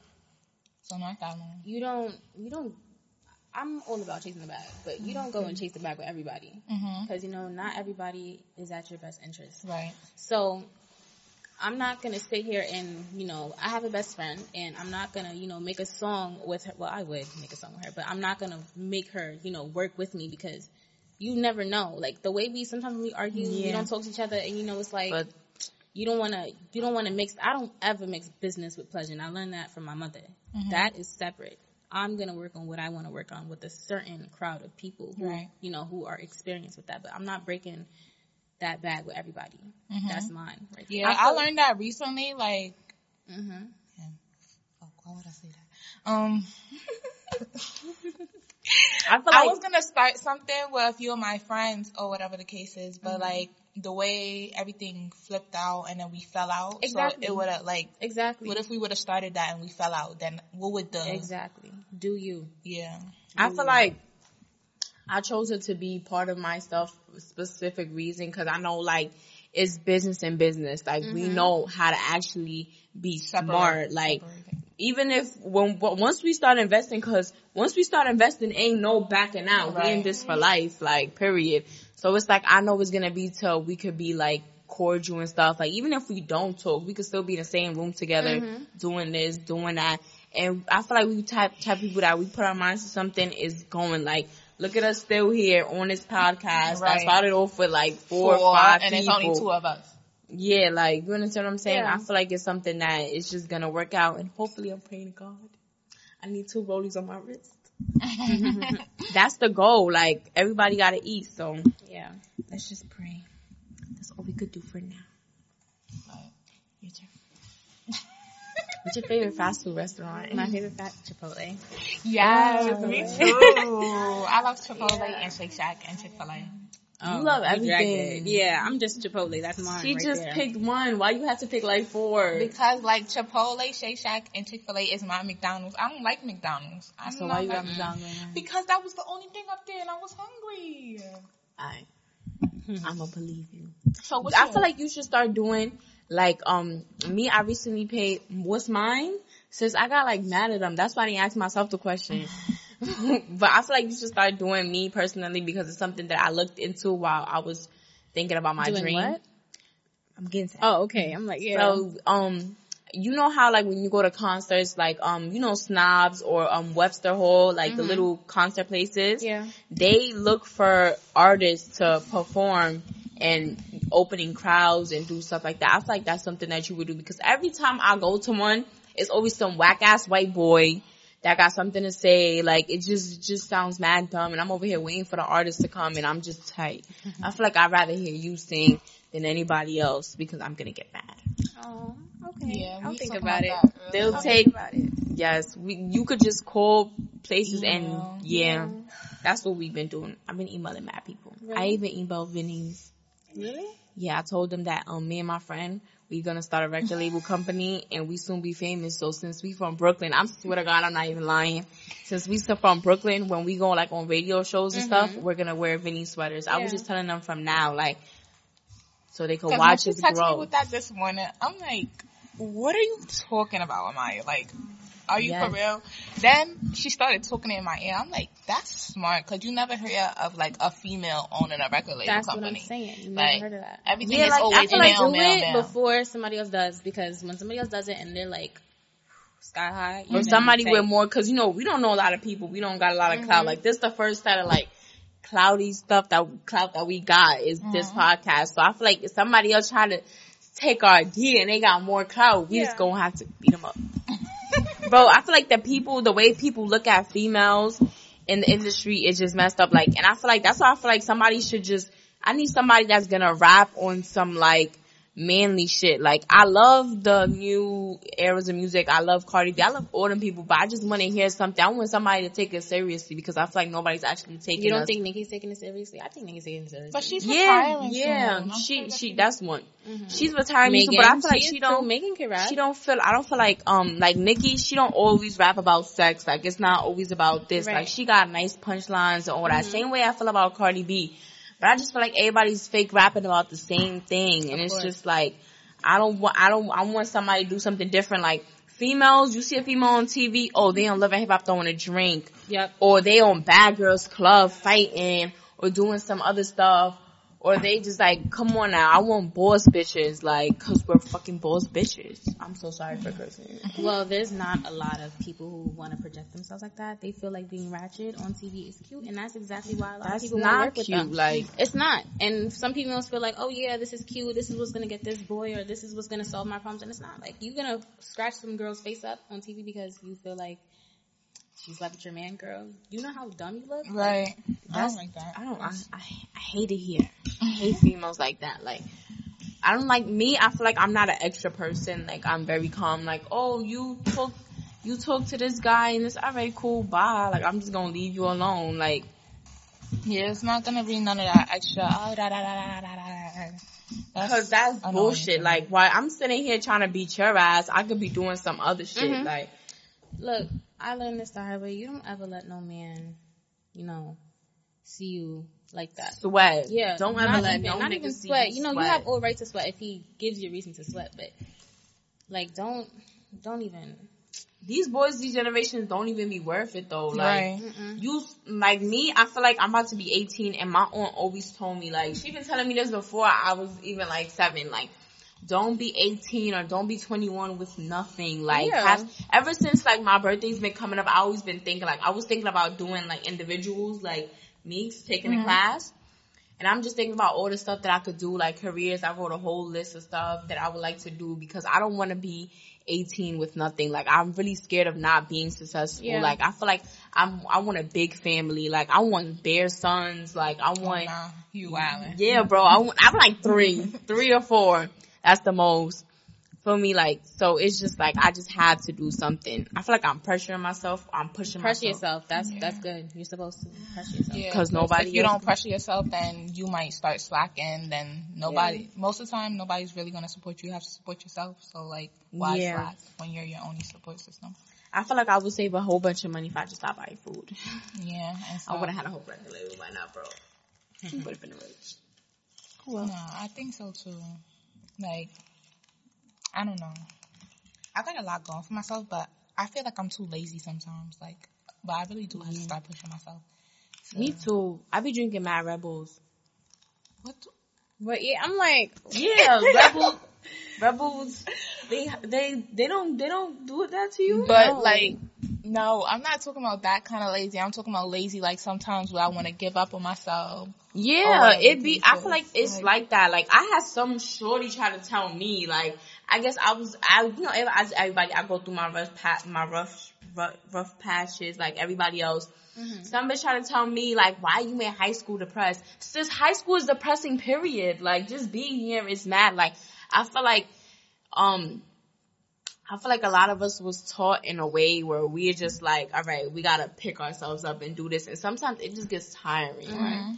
So not that long. you don't. You don't. I'm all about chasing the bag, but you don't go and mm-hmm. chase the bag with everybody mm-hmm. because you know not everybody is at your best interest. Right. So I'm not gonna sit here and you know I have a best friend and I'm not gonna you know make a song with her. Well, I would make a song with her, but I'm not gonna make her you know work with me because you never know. Like the way we sometimes we argue, we don't talk to each other, and you know it's like but you don't want to you don't want to mix. I don't ever mix business with pleasure, and I learned that from my mother. That is separate. I'm gonna work on what I want to work on with a certain crowd of people who Right. you know who are experienced with that. But I'm not breaking that bag with everybody. That's mine. Right there. Yeah, I, learned that recently. Like, hmm oh, why would I say that? Um, I feel I was gonna start something with a few of my friends or whatever the case is, but Mm-hmm. like the way everything flipped out and then we fell out. Exactly. So it would have like, Exactly. what if we would have started that and we fell out? Then what would the exactly. Do you? yeah? I feel like I chose it to be part of my stuff for a specific reason because I know like it's business and business. Like we mm-hmm. know how to actually be smart. Like even if when once we start investing, because once we start investing, ain't no backing out. We in this for life. Like period. So it's like I know it's gonna be till we could be like cordial and stuff. Like even if we don't talk, we could still be in the same room together, mm-hmm. doing this, doing that. And I feel like we type type people that we put our minds to something is going like. Look at us still here on this podcast. Right. I started off with like four, or Four, five and people. it's only two of us. Yeah, like you understand what I'm saying? Yeah. I feel like it's something that is just gonna work out, and hopefully, I'm praying to God. I need two rollies on my wrist. That's the goal. Like everybody gotta eat, so Yeah. let's just pray. That's all we could do for now. Your turn. What's your favorite fast food restaurant? My favorite fat Chipotle. Yes, me too. I love Chipotle and Shake Shack and Chick Fil A. Oh, love you dragged everything. Yeah, I'm just Chipotle. That's mine. She right just there. picked one. Why you have to pick like four? Because like Chipotle, Shake Shack, and Chick Fil A is my McDonald's. I don't like McDonald's. I So why you got McDonald's? Because that was the only thing up there, and I was hungry. I, I'ma believe you. So what's I yours? feel like you should start doing like um me. I recently paid what's mine since I got like mad at them. That's why I didn't ask myself the question. but I feel like you should start doing me personally because it's something that I looked into while I was thinking about my Doing dream. what? I'm getting to. Oh, okay. I'm like, yeah. So um you know how like when you go to concerts, like um, you know SOB's or um Webster Hall, like the little concert places. Yeah. They look for artists to perform and opening crowds and do stuff like that. I feel like that's something that you would do because every time I go to one, it's always some whack ass white boy that got something to say. Like it just just sounds mad dumb, and I'm over here waiting for the artist to come, and I'm just tight. I feel like I'd rather hear you sing than anybody else because I'm gonna get mad. Oh, okay. Yeah, I'll think talking about it. that earlier. They'll I'll take about it. yes. We you could just call places Email. and yeah, that's what we've been doing. I've been emailing mad people. I even emailed Vinny's. Really? Yeah, I told them that um me and my friend we gonna start a record label company and we soon be famous. So since we from Brooklyn, I'm swear to God I'm not even lying. Since we still from Brooklyn, when we go like on radio shows and stuff, mm-hmm. we're gonna wear Vinny sweaters. I was just telling them from now, like, so they could watch us texted me with that this morning, I'm like, what are you talking about, Amaya? Like, are you Yes. for real? Then she started talking in my ear. I'm like, that's smart, cause you never hear of like a female owning a record label That's company. what I'm saying. You never Like, heard of that. Everything Yeah, is like, I always feel like male, do male, it male. before somebody else does because when somebody else does it and they're like sky high, Or somebody with more, cause you know, we don't know a lot of people. We don't got a lot of clout. Mm-hmm. Like this the first set of like cloudy stuff that clout that we got is this mm-hmm. podcast. So I feel like if somebody else try to take our idea and they got more clout, we just gonna have to beat them up. Bro, I feel like the people, the way people look at females in the industry is just messed up. Like, and I feel like that's why I feel like somebody should just, I need somebody that's gonna rap on some like manly shit. Like, I love the new eras of music. I love Cardi B. I love all them people, but I just want to hear something. I want somebody to take it seriously because I feel like nobody's actually taking You don't us. think Nicki's taking it seriously? I think Nicki's taking it seriously. But she's yeah, retiring yeah. soon. She, sure she, that's one. She's retiring, Mm-hmm. Megan, but I feel like she she don't. too. Megan can rap. She don't feel. I don't feel like um like Nicki. She don't always rap about sex. Like it's not always about this. Right. Mm-hmm. Like she got nice punchlines and all that. Same way I feel about Cardi B. But I just feel like everybody's fake rapping about the same thing, and it's just like I don't want. I don't. I want somebody to do something different. Like females, you see a female on TV. Oh, they on Love and Hip Hop throwing a drink Yep. or they on Bad Girls Club fighting or doing some other stuff. Or they just like, come on now, I want boss bitches, like, cause we're fucking boss bitches. I'm so sorry for cursing. Well, there's not a lot of people who want to project themselves like that. They feel like being ratchet on TV is cute, and that's exactly why a lot of people want to not work with cute, them. like, It's not. And some people feel like, oh yeah, this is cute. This is what's gonna get this boy, or this is what's gonna solve my problems. And it's not. Like you're gonna scratch some girl's face up on TV because you feel like she slept with your man, girl. You know how dumb you look. Right. I don't like that. I don't, I, I, I hate it here. I hate females like that. Like, I don't like me. I feel like I'm not an extra person. Like, I'm very calm. Like, oh, you talk, you talk to this guy and it's alright, cool, bye. Like, I'm just gonna leave you alone. Like, Yeah, it's not gonna be none of that extra. Oh, da da da da da da. da. cause that's annoying bullshit. Like, why I'm sitting here trying to beat your ass, I could be doing some other shit. Mhm. Like, Look, I learned this the hard way. You don't ever let no man, you know, see you like that. sweat. Yeah, Don't not ever let even, no not nigga even see sweat. you You know, sweat. you have all right to sweat if he gives you a reason to sweat, but like, don't, don't even. These boys, these generations don't even be worth it though. Like, Right. you like me, I feel like I'm about to be 18 and my aunt always told me like she been telling me this before I was even like seven like don't be 18 or don't be 21 with nothing like Yeah. have, ever since like my birthday's been coming up I always been thinking like I was thinking about doing like individuals like me taking a mm-hmm. class and I'm just thinking about all the stuff that I could do like careers I wrote a whole list of stuff that I would like to do because I don't want to be 18 with nothing. Like I'm really scared of not being successful. Yeah. Like I feel like I'm I want a big family. Like I want their sons. Like I oh, want Nah, you wildin'. yeah, bro. I want, I'm like three, three or four. That's the most for me. Like so, it's just like I just have to do something. I feel like I'm pressuring myself. I'm pushing Pressure myself. yourself. That's that's good. You're supposed to pressure yourself. Yeah, 'Cause nobody If you don't pressure yourself, then you might start slacking. Then nobody, most of the time, nobody's really gonna support you. You have to support yourself. So like, why Yeah. slack when you're your only support system? I feel like I would save a whole bunch of money if I just stopped buying food. Yeah, and so, I would have had a whole record label by now, bro. Would have been rich. Well, No, I think so too. Like, I don't know. I got a lot going for myself, but I feel like I'm too lazy sometimes. Like, but I really do have to mm-hmm. start pushing myself. So, Me too. I be drinking Mad Rebels. What? But yeah, I'm like, Yeah, rebels, rebels, they they they don't they don't do that to you. But No. like, no, I'm not talking about that kind of lazy. I'm talking about lazy like sometimes where I want to give up on myself. Yeah, it be. I feel like it's Like- like that. Like I had some shorty try to tell me, like I guess I was, I you know, as everybody, I go through my rough, pa- my rough, rough, rough patches, like everybody else. Some bitch try to tell me, like, why you in high school depressed? Sis, high school is depressing. Period. Like, just being here is mad. Like, I feel like, um. I feel like a lot of us was taught in a way where we're just like, all right, we gotta pick ourselves up and do this, and sometimes it just gets tiring, right? Mm-hmm.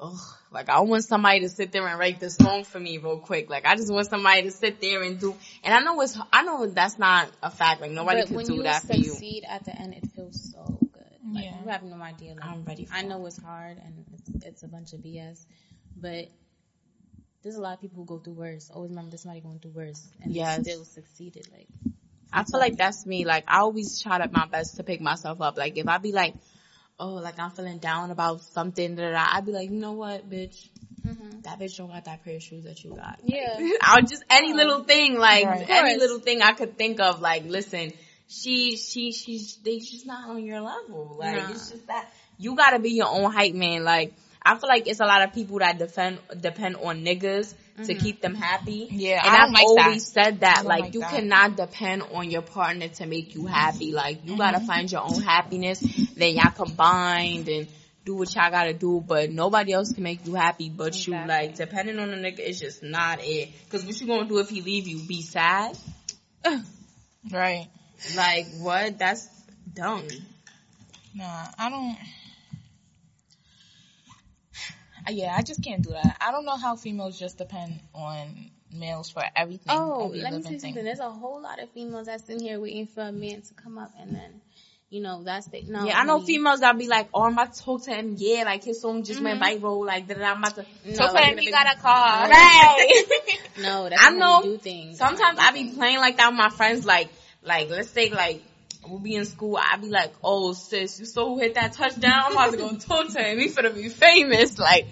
Ugh, like I want somebody to sit there and write this song for me real quick. Like I just want somebody to sit there and do. And I know it's, I know that's not a fact. Like nobody but can when do you that for you. succeed at the end, it feels so good. Like, Yeah. You have no idea. Like, I'm ready for I know it's hard and it's, it's a bunch of BS, but there's a lot of people who go through worse. Always remember there's somebody going through worse and Yes. they still succeeded. Like, I feel like that's me. Like I always try to my best to pick myself up. Like if I be like, oh, like I'm feeling down about something, that I'd be like, you know what, bitch. Mm-hmm. That bitch don't got that pair of shoes that you got. yeah. I'll just any little thing, like Right. any little thing I could think of. Like, listen, she, she, she's, they just not on your level. Like, Nah. it's just that you gotta be your own hype man. Like, I feel like it's a lot of people that depend depend on niggas to keep them happy. Yeah, and I I've like that. always said that. Like, like you that. cannot depend on your partner to make you happy. Like, you Mm-hmm. gotta find your own happiness. Then y'all combined and. Do what y'all gotta do, but nobody else can make you happy but you. Like, depending on the nigga, it's just not it. Cause what you gonna do if he leave you? Be sad? Right. Like, what? That's dumb. Nah, I don't. Uh, Yeah, I just can't do that. I don't know how females just depend on males for everything. Oh, every let me tell you something. There's a whole lot of females that's in here waiting for a man to come up and then, you know, that's the, no. yeah, I know honey. females that be like, oh, I'm about to talk to him. Yeah, like his song just went Mm-hmm. viral. Like, da, da, da, I'm about to No, talk to him. He you got a car. Right. No, that's I know. how do things. Sometimes I be playing like that with my friends. Like, like let's say like we'll be in school. I be like, oh sis, you saw who hit that touchdown? I'm about to go talk to him. He finna be famous. Like,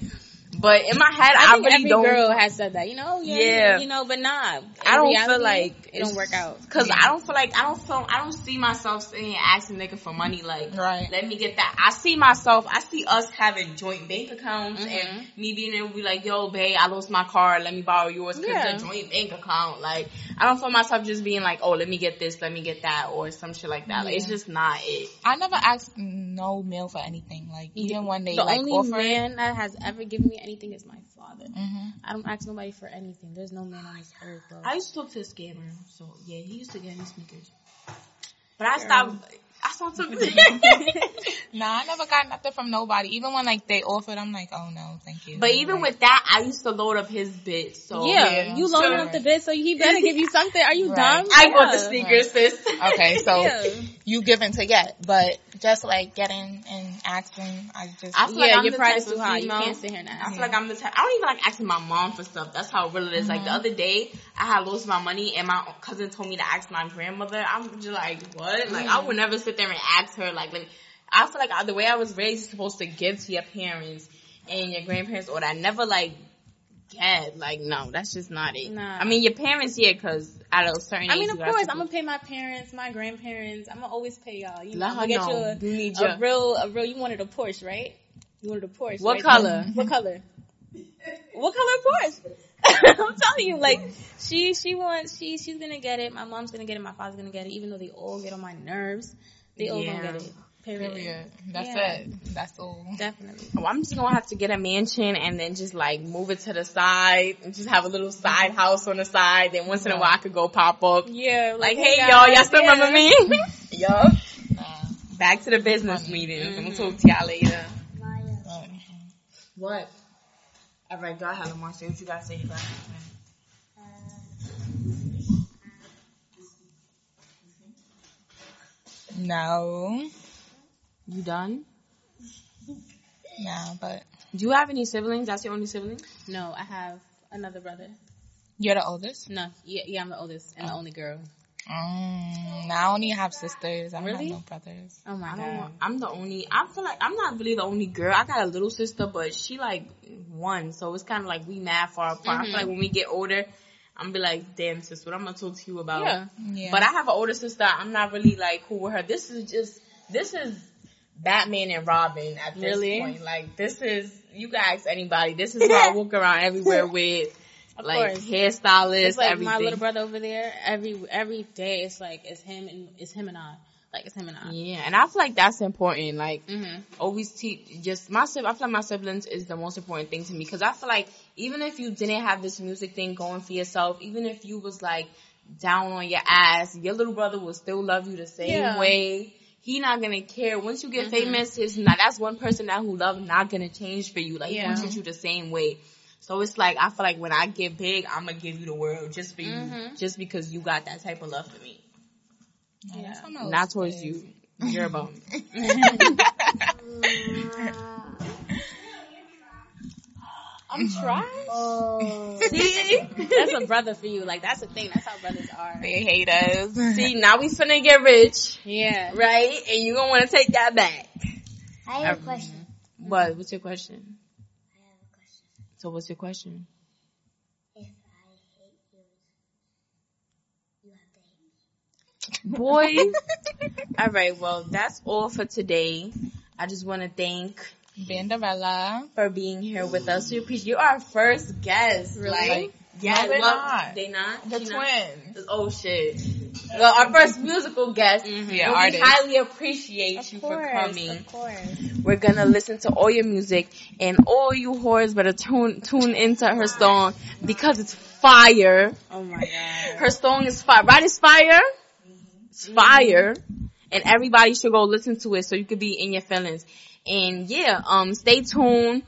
but in my head, I, I think really every don't. girl has said that, you know? Yeah. Yeah. You know, but nah. In I don't reality, feel like it don't work out. Cause I don't feel like I don't feel I don't see myself sitting here asking nigga for money. Like, Right. let me get that. I see myself. I see us having joint bank accounts Mm-hmm. and me being able to be like, yo, babe, I lost my car. Let me borrow yours because Yeah. it's a joint bank account. Like, I don't feel myself just being like, oh, let me get this, let me get that, or some shit like that. Like, it's just not it. I never asked no male for anything. Like even when they The like only offer it. man that has ever given me anything is my father. hmm I don't ask nobody for anything. There's no man on this earth, bro. I used to talk to a scammer, so yeah, he used to get me sneakers. But I stopped. I saw something. Nah, I never got nothing from nobody. Even when like they offered, I'm like, oh no, thank you. But even with that, I used to load up his bit. So yeah, yeah, you loading sure. up the bid, so he better give you something. Are you Right. dumb? I bought the Yeah. sneakers, sis. okay, so Yeah. you giving to get, but just like getting and asking, I just I feel like Yeah, I'm your the pride is too of high. You can't sit here and I ask. feel like I'm the type. I don't even like asking my mom for stuff. That's how real it is. Like the mm-hmm. other day, I had lost my money, and my cousin told me to ask my grandmother. I'm just like, what? Like I would never sit there and ask her. Like, like I feel like the way I was raised, you're supposed to give to your parents and your grandparents, or that never like. get. like no, that's just not it. Nah. I mean, your parents, yeah, because at a certain I mean, of course, I'm gonna pay my parents, my grandparents. I'm gonna always pay y'all. You know, I'm gonna get you a, need a real, a real. You wanted a Porsche, right? You wanted a Porsche. What right? color? What color? What color Porsche? I'm telling you, like she, she wants, she, she's gonna get it. My mom's gonna get it. My father's gonna get it. Even though they all get on my nerves, they all Yeah. gonna get it. Period. period. That's Yeah. it. That's all. Definitely. Well, I'm just gonna have to get a mansion and then just like move it to the side and just have a little side mm-hmm. house on the side. Then once in a while I could go pop up. Yeah. Like, hey, hey y'all, y'all still yeah. remember me? yup. Nah, Back to the business meetings. I'm gonna talk to y'all later. but- What? Alright, go ahead, Lamar. See what you guys say. You guys. No, You done? nah, but Do you have any siblings? That's your only sibling? No, I have another brother. you're the oldest. No, yeah, yeah, I'm the oldest and the only girl. Mm, I only have sisters. I don't Really? have no brothers. Oh my I don't god. know. I'm the only. I feel like I'm not really the only girl. I got a little sister, but she like one, so it's kind of like we mad far apart. I feel like when we get older, I'm gonna be like, damn sis, what I'm gonna talk to you about? Yeah. Yeah. But I have an older sister. I'm not really like cool with her. This is just this is Batman and Robin at this Really? point. Like this is you can ask anybody. This is who I walk around everywhere with. Of like course. hairstylists, It's like everything. my little brother over there. Every every day, it's like it's him and it's him and I. Like it's him and I. Yeah, and I feel like that's important. Like Mhm. always teach just my I feel like my siblings is the most important thing to me because I feel like even if you didn't have this music thing going for yourself, even if you was like down on your ass, your little brother will still love you the same Yeah. way. He not gonna care. Once you get famous, his not that's one person that who love not gonna change for you. Like he Yeah. gonna treat you the same way. So it's like I feel like when I get big, I'm gonna give you the world just for you, Mhm. just because you got that type of love for me, Yeah, that's what my little not towards sister you. You're a bum. I'm trying. Oh. See? That's a brother for you. Like that's the thing. That's how brothers are. They hate us. See, now we finna get rich, Yeah. right? And you gonna wanna take that back. I have a question. What? What's your question? I have a question. So what's your question? If I hate you, you have to hate me. Boy. Alright, well, that's all for today. I just wanna thank Banderella. for being here with us. We appreciate you're our first guest. Really? Like, yeah, No, they're well, not. They not? The She not? twins. Oh shit. Well, our first musical guest. Mm-hmm. Yeah, And we highly appreciate you Of for coming. Of course. We're gonna listen to all your music and all you whores better tune tune into her song because it's fire. Oh my god. Her song is fire. Right? It's fire. It's fire. And everybody should go listen to it so you could be in your feelings. And yeah, um, stay tuned.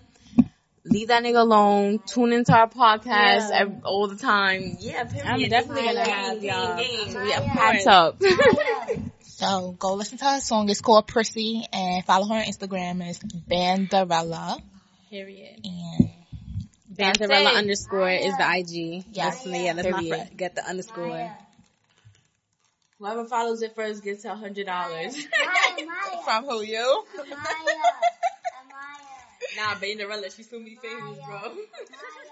Leave that nigga alone. Tune into our podcast Yeah. ev- all the time. Yeah, period. I'm definitely gonna Gang, have gang, y'all. gang. Yeah, Of packed up. So go listen to her song. It's called Prissy and follow her on Instagram. It's Banderella. Period. And Banderella it. underscore is the IG. Yes. That's, yeah, let's not Period. forget the underscore. Whoever follows it first gets a hundred dollars. Maya, Maya, from who you? Maya, Maya, Nah, Banderella, she's gonna be famous, bro. Maya.